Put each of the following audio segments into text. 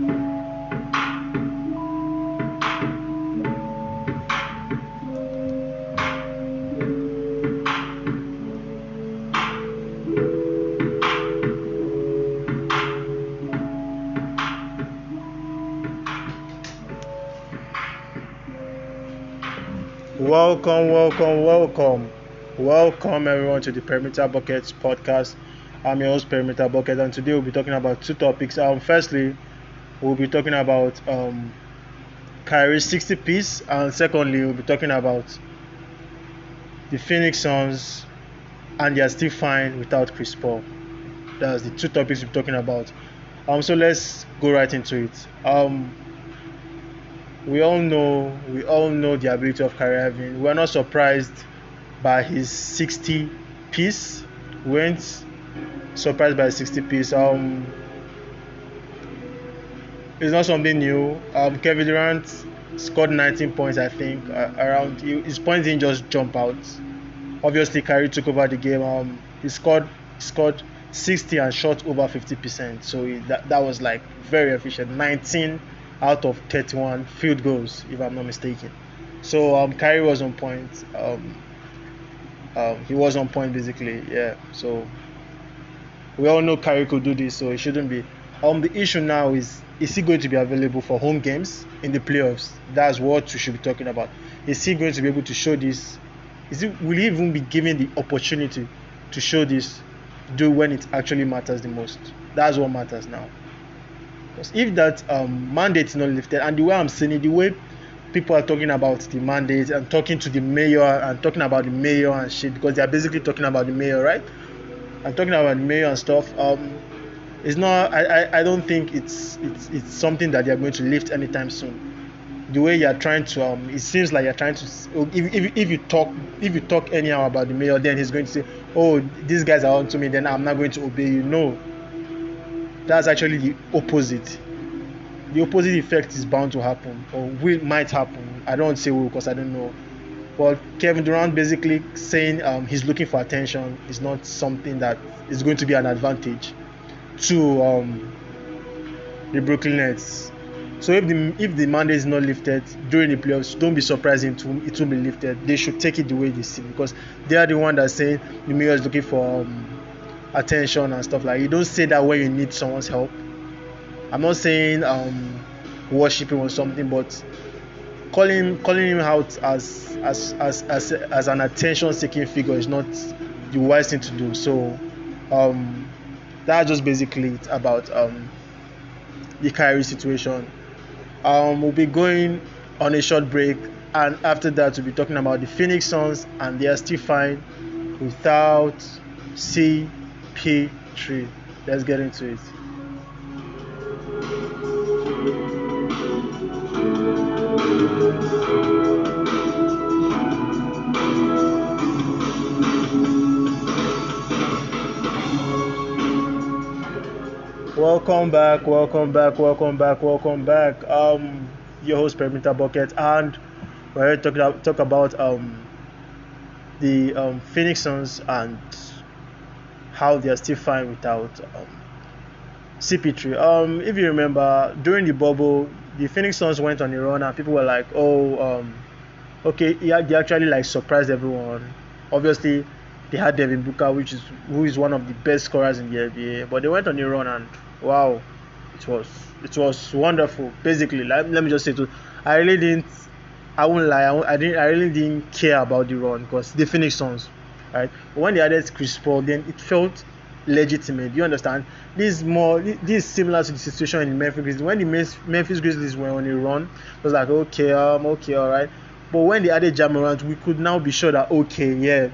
Welcome, welcome, welcome. Welcome everyone to the Perimeter Buckets podcast. I'm your host Perimeter Bucket and today we'll be talking about two topics. Um firstly, we'll be talking about um Kyrie's 60 piece and secondly we'll be talking about the Phoenix Suns and they are still fine without Chris Paul. That's the two topics we're talking about. Um so let's go right into it. Um we all know we all know the ability of Kyrie Irving. We're not surprised by his 60 piece. We weren't surprised by 60 piece. Um, it's not something new. Um, Kevin Durant scored 19 points, I think, uh, around. His points didn't just jump out. Obviously, Kyrie took over the game. Um, he scored scored 60 and shot over 50%. So he, that that was like very efficient. 19 out of 31 field goals, if I'm not mistaken. So um, Kyrie was on point. Um, um, he was on point basically, yeah. So we all know Kyrie could do this, so it shouldn't be. Um, the issue now is is he going to be available for home games in the playoffs? That's what we should be talking about. Is he going to be able to show this? Is he will he even be given the opportunity to show this, do when it actually matters the most? That's what matters now. Because if that um, mandate is not lifted, and the way I'm seeing it, the way people are talking about the mandate and talking to the mayor and talking about the mayor and shit, because they are basically talking about the mayor, right? I'm talking about the mayor and stuff. Um, it's not. I, I, I don't think it's it's it's something that they are going to lift anytime soon. The way you are trying to um, it seems like you're trying to. If, if, if you talk if you talk anyhow about the mayor, then he's going to say, oh, these guys are on to me, then I'm not going to obey you. No, that's actually the opposite the opposite effect is bound to happen or will might happen i don't say will because i don't know but kevin durant basically saying um, he's looking for attention is not something that is going to be an advantage to um, the brooklyn nets. So if the if the mandate is not lifted during the playoffs don't be surprised it will, it will be lifted. They should take it the way they see because they are the one that's saying the mayor is looking for um, attention and stuff like you don't say that when you need someone's help. I'm not saying um worshiping or something but calling calling him out as as as as, as an attention seeking figure is not the wise thing to do. So um that's just basically it about um the Kyrie situation um we'll be going on a short break and after that we'll be talking about the Phoenix Suns and they are still fine without C P3. Let's get into it. Welcome back, welcome back, welcome back, welcome back. Um, your host Perimeter Bucket, and we're here to talk, about um the um Phoenix Suns and how they are still fine without um, CP3. Um, if you remember, during the bubble, the Phoenix Suns went on a run and people were like, oh, um, okay, yeah, they actually like surprised everyone. Obviously, they had Devin Booker, which is who is one of the best scorers in the NBA, but they went on a run and wow, it was it was wonderful. Basically, let, let me just say to, I really didn't, I won't lie, I, I didn't, I really didn't care about the run because the Phoenix Suns right? But when they added Chris Paul, then it felt legitimate. You understand? This is more. This is similar to the situation in Memphis Grizzlies. When the Memphis Grizzlies were on a run, it was like okay, um, okay, all right. But when they added Ja Morant, we could now be sure that okay, yeah,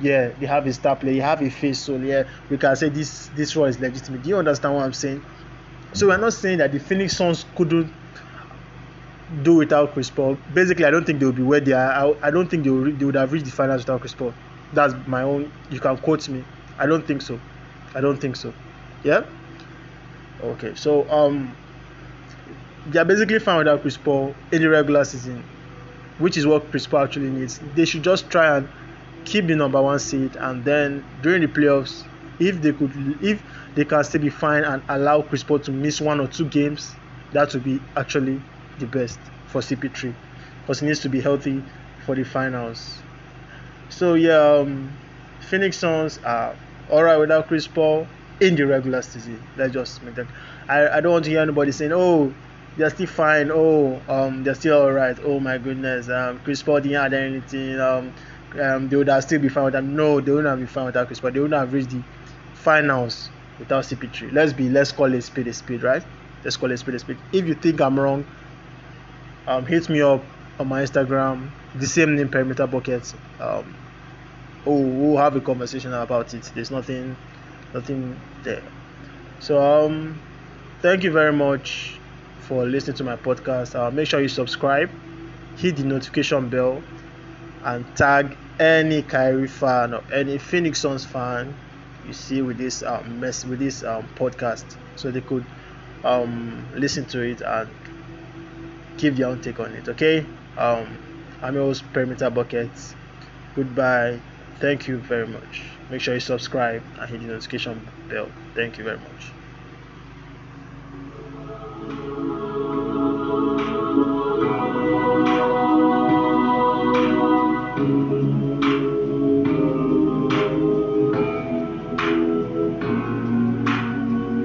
yeah, they have a star player, you have a face, so yeah, we can say this this role is legitimate. Do you understand what I'm saying? So we're not saying that the Phoenix Suns couldn't do without Chris Paul. Basically, I don't think they would be where they are. I, I don't think they, will, they would have reached the finals without Chris Paul. That's my own. You can quote me. I don't think so. I don't think so. Yeah. Okay. So um, they are basically fine without Chris Paul in the regular season, which is what Chris Paul actually needs. They should just try and keep the number one seed, and then during the playoffs, if they could, if they can still be fine and allow Chris Paul to miss one or two games, that would be actually the best for CP3 because he needs to be healthy for the finals. So yeah, um, Phoenix Suns are alright without Chris Paul in the regular season. Let's just make that. I, I don't want to hear anybody saying, oh, they're still fine. Oh, um, they're still alright. Oh my goodness. Um, Chris Paul didn't add anything. Um, um, they would have still be fine with them. No, they wouldn't have been fine without Chris Paul. They wouldn't have reached the finals without CP3. Let's be, let's call it speed a speed, right? Let's call it speed a speed. If you think I'm wrong, um, hit me up on my Instagram, the same name perimeter buckets. Um, oh, we'll have a conversation about it. There's nothing, nothing there. So um, thank you very much for listening to my podcast. Uh, make sure you subscribe, hit the notification bell, and tag any Kyrie fan or any Phoenix Suns fan you see with this um, mess with this um, podcast, so they could um, listen to it and give their own take on it. Okay. Um, I'm your host, Perimeter Buckets. Goodbye. Thank you very much. Make sure you subscribe and hit the notification bell. Thank you very much.